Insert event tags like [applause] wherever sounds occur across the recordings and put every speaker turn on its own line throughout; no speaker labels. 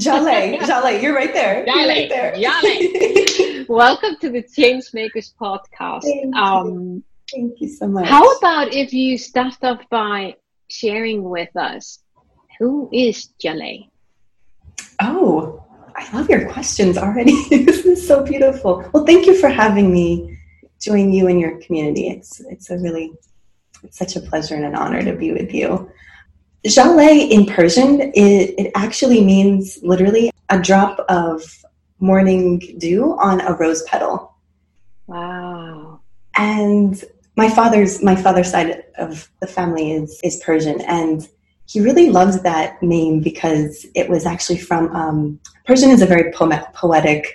Jaleh, [laughs] Jaleh, you're right there.
Jaleh,
you're right there.
Jaleh. [laughs] Welcome to the Changemakers podcast.
Thank
um,
you. Thank you so much.
How about if you start off by sharing with us who is Jaleh?
Oh, I love your questions already. [laughs] this is so beautiful. Well, thank you for having me join you and your community. It's it's a really it's such a pleasure and an honor to be with you. Jaleh in Persian, it, it actually means literally a drop of morning dew on a rose petal.
Wow.
And my father's my father's side of the family is is Persian, and he really loved that name because it was actually from um, Persian is a very po- poetic,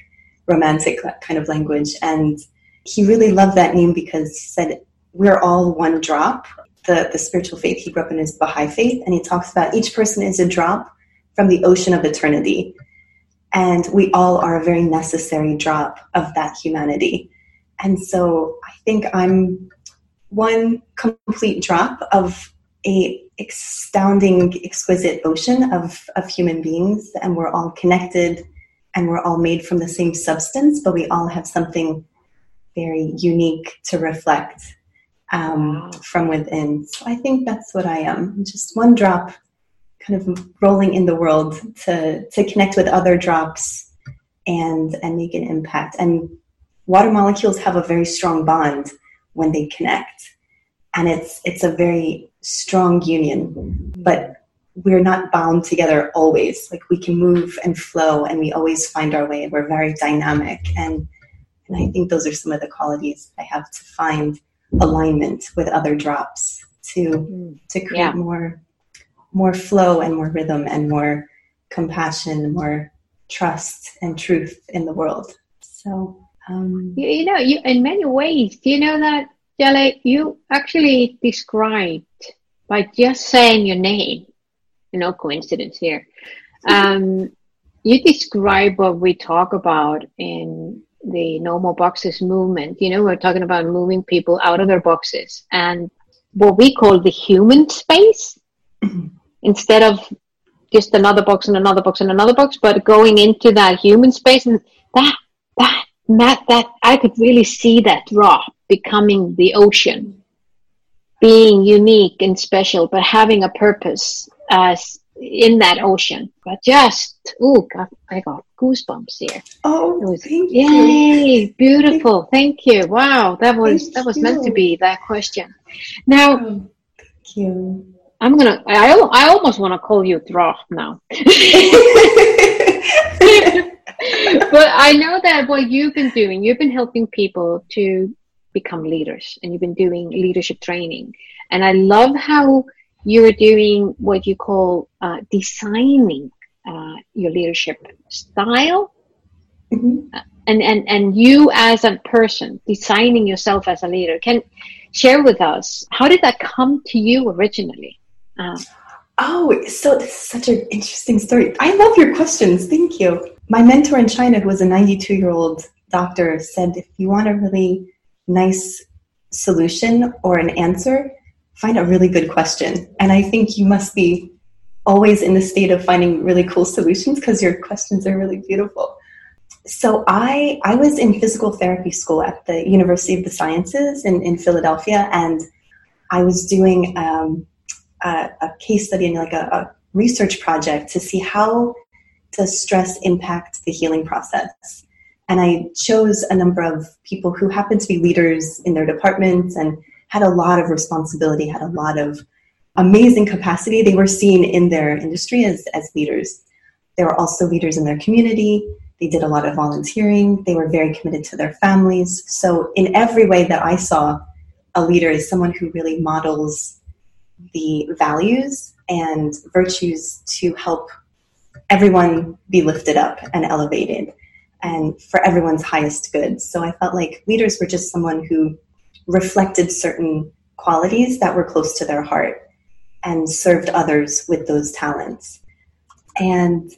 romantic kind of language, and he really loved that name because he said we're all one drop the, the spiritual faith. He grew up in is Baha'i faith, and he talks about each person is a drop from the ocean of eternity. And we all are a very necessary drop of that humanity. And so I think I'm one complete drop of a astounding, exquisite ocean of, of human beings, and we're all connected and we're all made from the same substance, but we all have something very unique to reflect um, from within. So I think that's what I am. Just one drop kind of rolling in the world to, to connect with other drops and, and make an impact. And water molecules have a very strong bond when they connect. And it's, it's a very strong union, but we're not bound together always. Like we can move and flow and we always find our way. We're very dynamic. And, and I think those are some of the qualities I have to find alignment with other drops to mm. to create yeah. more more flow and more rhythm and more compassion, more trust and truth in the world. So um,
you, you know, you in many ways, do you know that, Jaleh, you actually described by just saying your name, no coincidence here. [laughs] Um, you describe what we talk about in the no more boxes movement. You know, we're talking about moving people out of their boxes and what we call the human space [clears throat] instead of just another box and another box and another box, but going into that human space and that that that, that I could really see that drop becoming the ocean, being unique and special, but having a purpose as in that ocean. But just, oh, God, I got goosebumps here.
Oh, it was, thank
yay, you. beautiful. Thank you. Wow, that was thank that was you. meant to be that question. Now,
oh, thank you.
I'm gonna. I I almost want to call you Droch now. [laughs] but I know that what you've been doing, you've been helping people to become leaders, and you've been doing leadership training. And I love how you're doing what you call uh, designing uh, your leadership style. Mm-hmm. Uh, and, and, and you as a person designing yourself as a leader can share with us how did that come to you originally?
Uh, oh so this is such an interesting story. I love your questions. Thank you. My mentor in china who was a 92 year old doctor said if you want a really nice solution or an answer find a really good question. And I think you must be always in the state of finding really cool solutions because your questions are really beautiful. So I I was in physical therapy school at the University of the Sciences in, in Philadelphia, and I was doing um, a, a, case study and like a, a research project to see how does stress impact the healing process. And I chose a number of people who happen to be leaders in their departments and had a lot of responsibility, had a lot of amazing capacity. They were seen in their industry as, as leaders. They were also leaders in their community. They did a lot of volunteering. They were very committed to their families. So, in every way that I saw, a leader is someone who really models the values and virtues to help everyone be lifted up and elevated and for everyone's highest good. So I felt like leaders were just someone who reflected certain qualities that were close to their heart and served others with those talents. And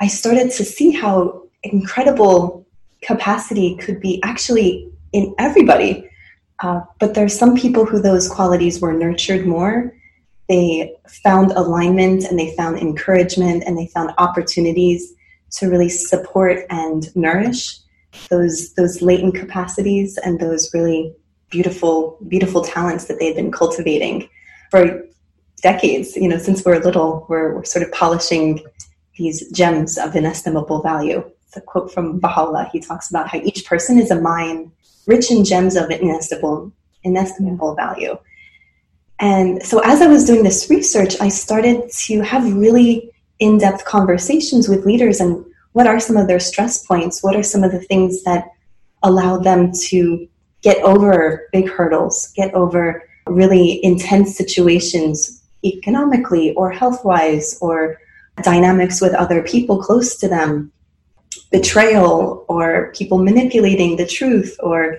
I started to see how incredible capacity could be actually in everybody. Uh, but there's some people who those qualities were nurtured more. They found alignment and they found encouragement and they found opportunities to really support and nourish those those latent capacities and those really beautiful beautiful talents that they've been cultivating for decades. You know, since we're little, we're, we're sort of polishing these gems of inestimable value. A quote from Baha'u'llah. He talks about how each person is a mine rich in gems of inestimable, inestimable value. And so, as I was doing this research, I started to have really in depth conversations with leaders and what are some of their stress points? What are some of the things that allow them to get over big hurdles, get over really intense situations economically or health wise or dynamics with other people close to them, betrayal or people manipulating the truth or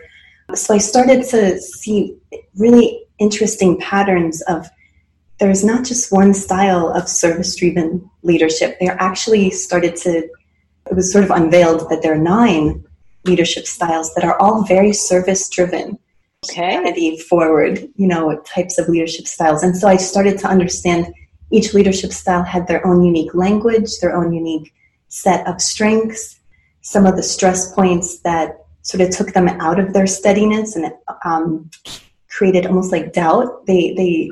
so I started to see really interesting patterns of there's not just one style of service driven leadership. There actually started to, it was sort of unveiled that there are nine leadership styles that are all very service driven.
Okay.
Forward, you know, types of leadership styles. And so I started to understand each leadership style had their own unique language, their own unique set of strengths, some of the stress points that sort of took them out of their steadiness and um, created almost like doubt. They they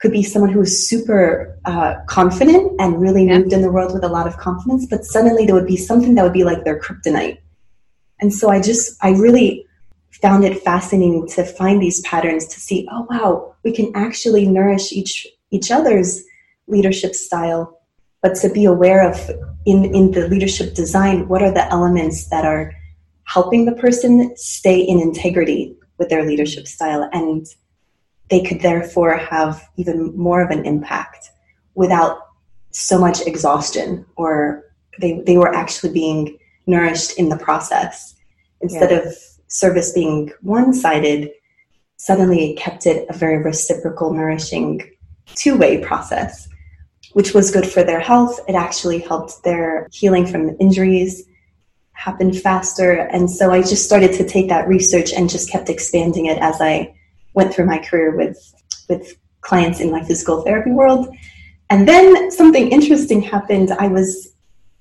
could be someone who was super uh, confident and really yeah. moved in the world with a lot of confidence, but suddenly there would be something that would be like their kryptonite. And so I just I really found it fascinating to find these patterns to see, oh wow, we can actually nourish each each other's leadership style, but to be aware of in, in the leadership design, what are the elements that are helping the person stay in integrity with their leadership style? And they could therefore have even more of an impact without so much exhaustion or they, they were actually being nourished in the process instead yeah. of service being one-sided suddenly it kept it a very reciprocal nourishing two-way process which was good for their health. It actually helped their healing from injuries happen faster. And so I just started to take that research and just kept expanding it as I went through my career with, with clients in my physical therapy world. And then something interesting happened. I was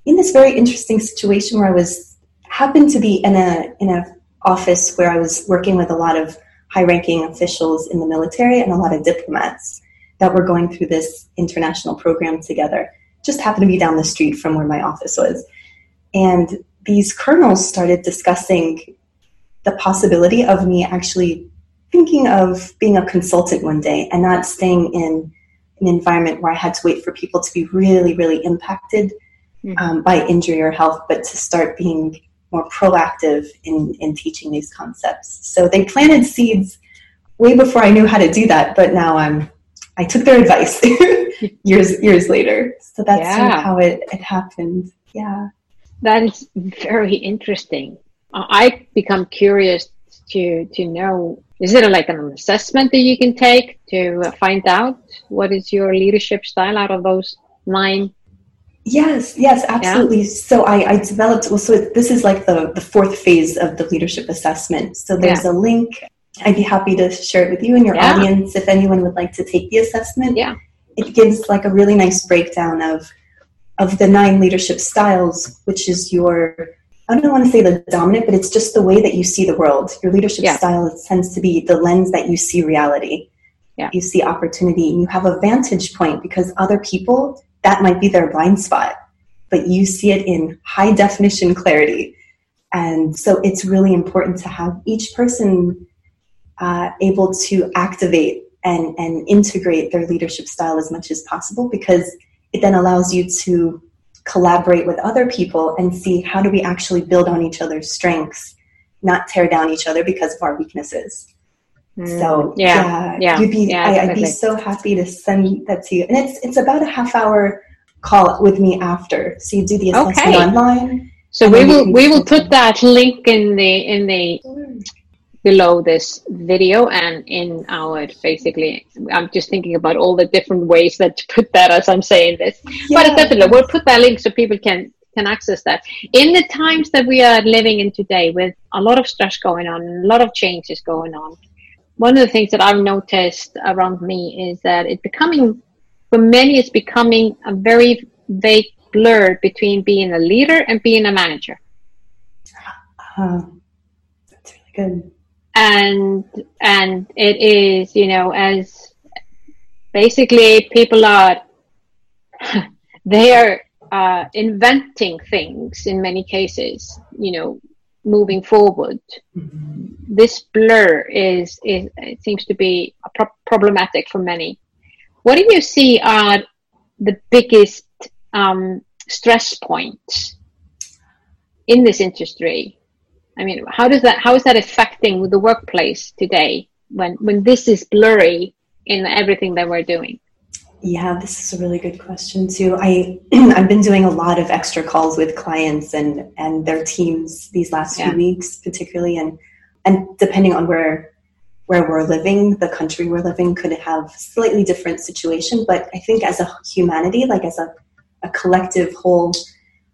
in this very interesting situation where I was happened to be in a in a office where I was working with a lot of high ranking officials in the military and a lot of diplomats that were going through this international program together. Just happened to be down the street from where my office was. And these colonels started discussing the possibility of me actually thinking of being a consultant one day and not staying in an environment where I had to wait for people to be really, really impacted mm-hmm. um, by injury or health, but to start being more proactive in, in teaching these concepts. So they planted seeds way before I knew how to do that, but now I'm I took their advice [laughs] years years later. So that's yeah. how it, it happened. Yeah.
That is very interesting. I become curious to to know is it like an assessment that you can take to find out what is your leadership style out of those nine
Yes, yes, absolutely. Yeah. So I, I, developed, well, so this is like the, the fourth phase of the leadership assessment. So there's yeah. a link I'd be happy to share it with you and your yeah. audience if anyone would like to take the assessment.
Yeah.
It gives like a really nice breakdown of of the nine leadership styles, which is your I don't want to say the dominant, but it's just the way that you see the world. Your leadership style tends to be the lens that you see reality.
Yeah.
You see opportunity. And you have a vantage point because other people, that might be their blind spot, but you see it in high definition clarity. And so it's really important to have each person uh, able to activate and, and integrate their leadership style as much as possible because it then allows you to collaborate with other people and see how do we actually build on each other's strengths, not tear down each other because of our weaknesses. Mm, so
yeah, yeah,
you'd be, yeah, I, would be so happy to send that to you. And it's it's about a half hour call with me after. So you do the assessment
Okay.
online.
So we will we will put that link in the in the below this video and in our basically I'm just thinking about all the different ways that to put that as I'm saying this. But definitely we'll put that link so people can can access that. In the times that we are living in today with a lot of stress going on, a lot of changes going on, one of the things that I've noticed around me is that it's becoming for many it's becoming a very vague blur between being a leader and being a manager.
Uh, that's really good.
and and it is you know as basically people are [laughs] they are uh, inventing things in many cases you know moving forward.
Mhm.
this blur is is it seems to be a pro- problematic for many. What do you see are the biggest um, stress points in this industry? I mean how does that how is that affecting the workplace today when when this is blurry in everything that we're doing
Yeah, this is a really good question too. I [clears throat] I've been doing a lot of extra calls with clients and and their teams these last few weeks, particularly, and and depending on where where we're living, the country we're living could have slightly different situation. But I think as a humanity, like as a a collective whole,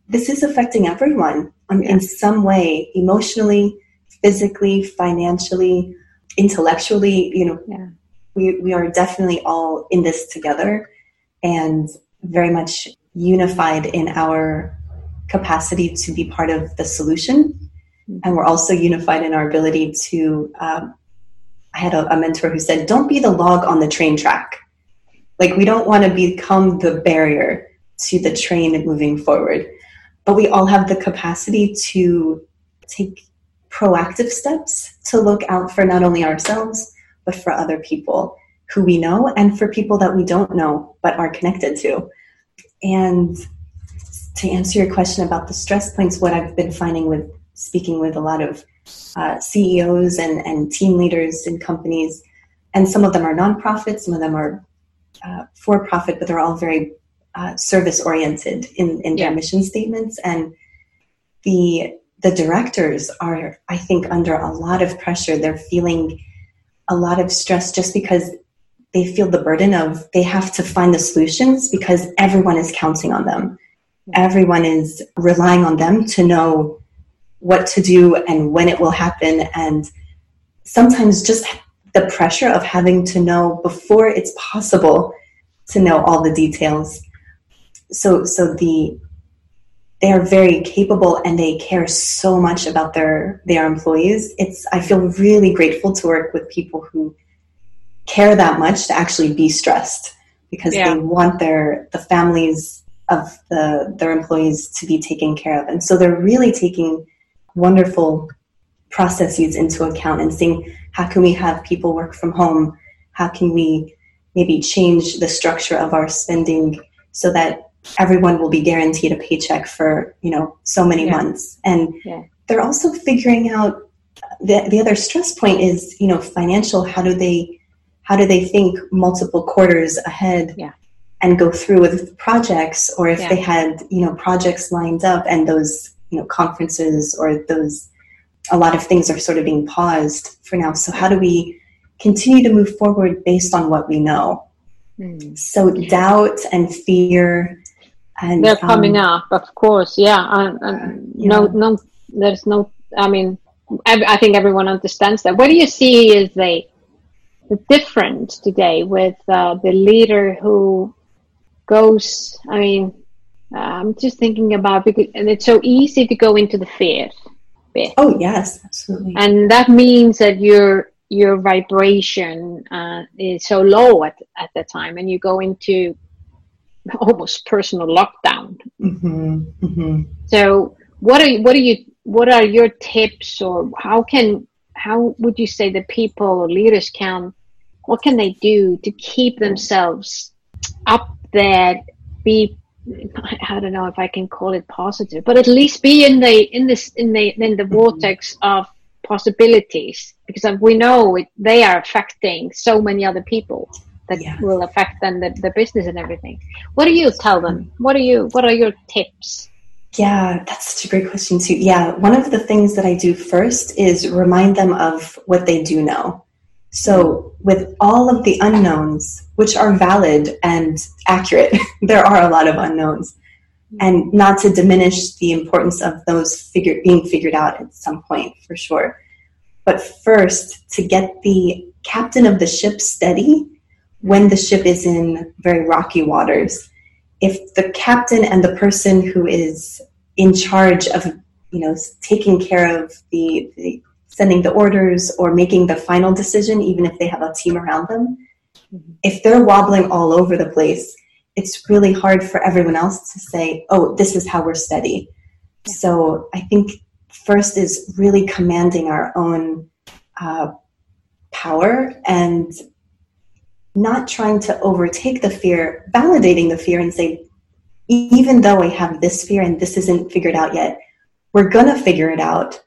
this is affecting everyone um,
Yeah.
in some way, emotionally, physically, financially, intellectually. You know,
Yeah.
We, we are definitely all in this together and very much unified in our capacity to be part of the solution. And we're also unified in our ability to. Um, I had a, a mentor who said, Don't be the log on the train track. Like, we don't want to become the barrier to the train moving forward. But we all have the capacity to take proactive steps to look out for not only ourselves, but for other people who we know and for people that we don't know but are connected to. And to answer your question about the stress points, what I've been finding with speaking with a lot of uh, CEOs and, and team leaders in companies, and some of them are nonprofit, some of them are uh, for profit, but they're all very uh, service oriented in, in their
Yeah.
mission statements. And the the directors are, I think, under a lot of pressure. They're feeling a lot of stress just because they feel the burden of they have to find the solutions because everyone is counting on them. Everyone is relying on them to know what to do and when it will happen. And sometimes just the pressure of having to know before it's possible to know all the details. So, so the they are very capable and they care so much about their their employees. It's i feel really grateful to work with people who care that much to actually be stressed because
Yeah.
they want their the families of the their employees to be taken care of. And so they're really taking wonderful processes into account and seeing how can we have people work from home? How can we maybe change the structure of our spending so that everyone will be guaranteed a paycheck for you know so many
Yeah.
months and
Yeah.
they're also figuring out the, the other stress point is you know financial how do they how do they think multiple quarters ahead
Yeah.
and go through with projects or if they had you know projects lined up and those you know conferences or those a lot of things are sort of being paused for now so how do we continue to move forward based on what we know
Hmm.
so doubt and fear and
they're coming
um,
up of course yeah and, and
Yeah.
no no there's no i mean I, I think everyone understands that. What do you see is the the difference today with uh, the leader who goes i mean uh, i'm just thinking about because and it's so easy to go into the fear bit
oh yes absolutely.
And that means that your your vibration uh, is so low at at the time and you go into [laughs] almost personal lockdown.
Hmm hmm
so what are what are you what are your tips or how can how would you say that people or leaders can what can they do to keep themselves up there be I don't know if I can call it positive, but at least be in the in this in the in the vortex of possibilities? Because we know it, they are affecting so many other people. That
Yeah.
will affect then the, the business and everything. What do you tell them? What are you what are your tips?
Yeah, that's such a great question too. Yeah, one of the things that I do first is remind them of what they do know. So, with all of the unknowns, which are valid and accurate, [laughs] there are a lot of unknowns, and not to diminish the importance of those figure, being figured out at some point for sure. But first, to get the captain of the ship steady when the ship is in very rocky waters if the captain and the person who is in charge of you know taking care of the, the sending the orders or making the final decision even if they have a team around them
Mhm.
if they're wobbling all over the place it's really hard for everyone else to say oh this is how we're steady
Yeah.
so i think first is really commanding our own uh, power and not trying to overtake the fear, validating the fear and say, "E- even though I have this fear and this isn't figured out yet, we're gonna figure it out.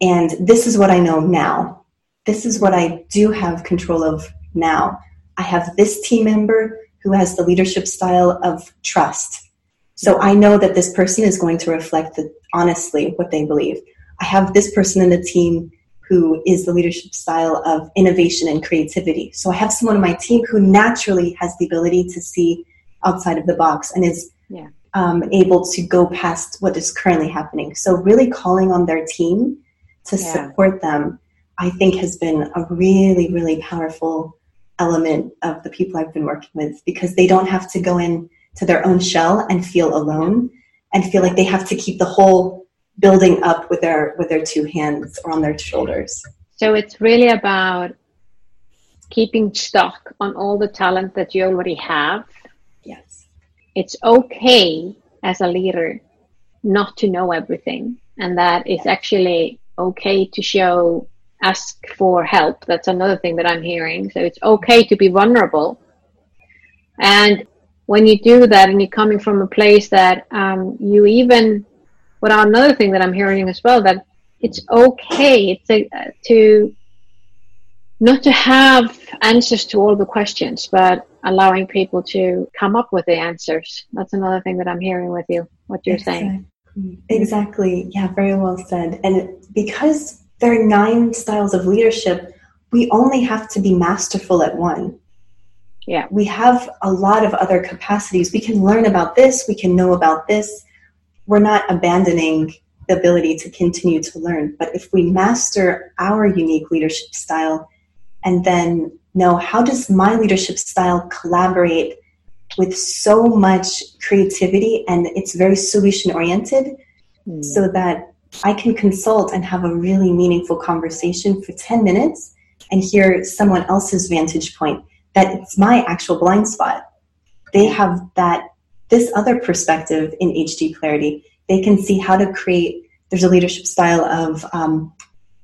And this is what I know now. This is what I do have control of now. I have this team member who has the leadership style of trust. So I know that this person is going to reflect the, honestly what they believe. I have this person in the team who is the leadership style of innovation and creativity. So I have someone on my team who naturally has the ability to see outside of the box and is
Yeah.
um, able to go past what is currently happening. So really calling on their team to
Yeah.
support them, I think has been a really, really powerful element of the people I've been working with because they don't have to go in to their own shell and feel alone and feel like they have to keep the whole building up with their with their two hands or on their shoulders.
So it's really about keeping stock on all the talent that you already have.
Yes.
It's okay as a leader not to know everything, and that it's actually okay to show ask for help. That's another thing that I'm hearing. So it's okay to be vulnerable, and when you do that, and you're coming from a place that um, you even, what another thing that I'm hearing as well that it's okay it's a, uh, to not to have answers to all the questions, but allowing people to come up with the answers. That's another thing that I'm hearing with you, what you're saying.
Exactly. Exactly. Yeah, very well said. And because there are nine styles of leadership, we only have to be masterful at one.
Yeah.
We have a lot of other capacities. We can learn about this, we can know about this. We're not abandoning the ability to continue to learn. But if we master our unique leadership style and then know how does my leadership style collaborate with so much creativity and it's very solution oriented
Hmm.
so that I can consult and have a really meaningful conversation for 10 minutes and hear someone else's vantage point that it's my actual blind spot. They have that this other perspective in HD clarity. They can see how to create there's a leadership style of um,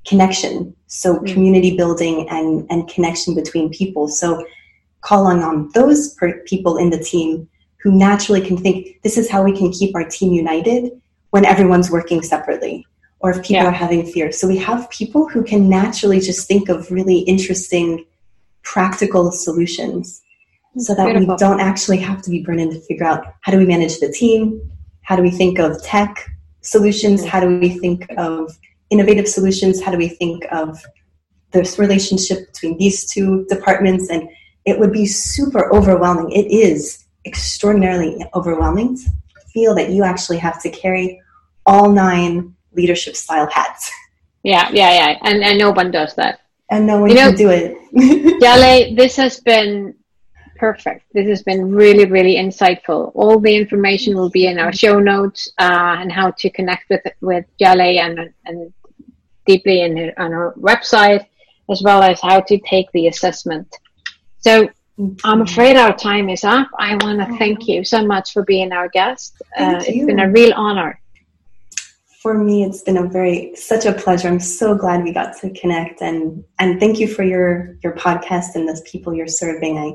connection so
Mm.
community building and, and connection between people so calling on those per- people in the team who naturally can think this is how we can keep our team united when everyone's working separately or if people
Yeah.
are having fear so we have people who can naturally just think of really interesting practical solutions so that
Beautiful.
we don't actually have to be burdened to figure out how do we manage the team how do we think of tech solutions
Mhm.
how do we think of innovative solutions how do we think of this relationship between these two departments and it would be super overwhelming it is extraordinarily overwhelming to feel that you actually have to carry all nine leadership style hats
Yeah, yeah, yeah. And, and no one does that.
and no one
You know-
can do it [laughs]
Jaleh, this has been perfect. This has been really, really insightful. All the information will be in our show notes uh, and how to connect with with Jaleh and and deeply in her, on her website, as well as how to take the assessment. So I'm afraid our time is up. I want to thank you so much for being our guest. Uh, it's been a real honor.
for me it's been a very such a pleasure i'm so glad we got to connect and and thank you for your your podcast and those people you're serving i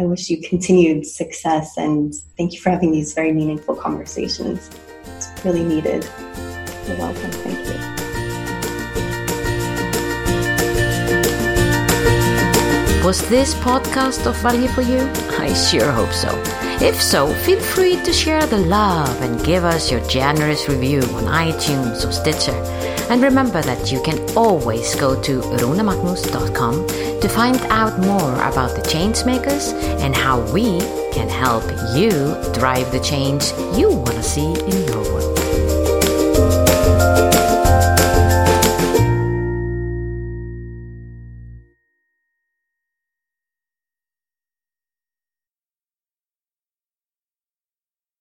i wish you continued success and thank you for having these very meaningful conversations it's really needed
You're welcome. Thank you.
Was this podcast of value for you? I sure hope so. If so, feel free to share the love and give us your generous review on iTunes or Stitcher. And remember that you can always go to runamagnus.com to find out more about the Changemakers and how we can help you drive the change you want to see in your world.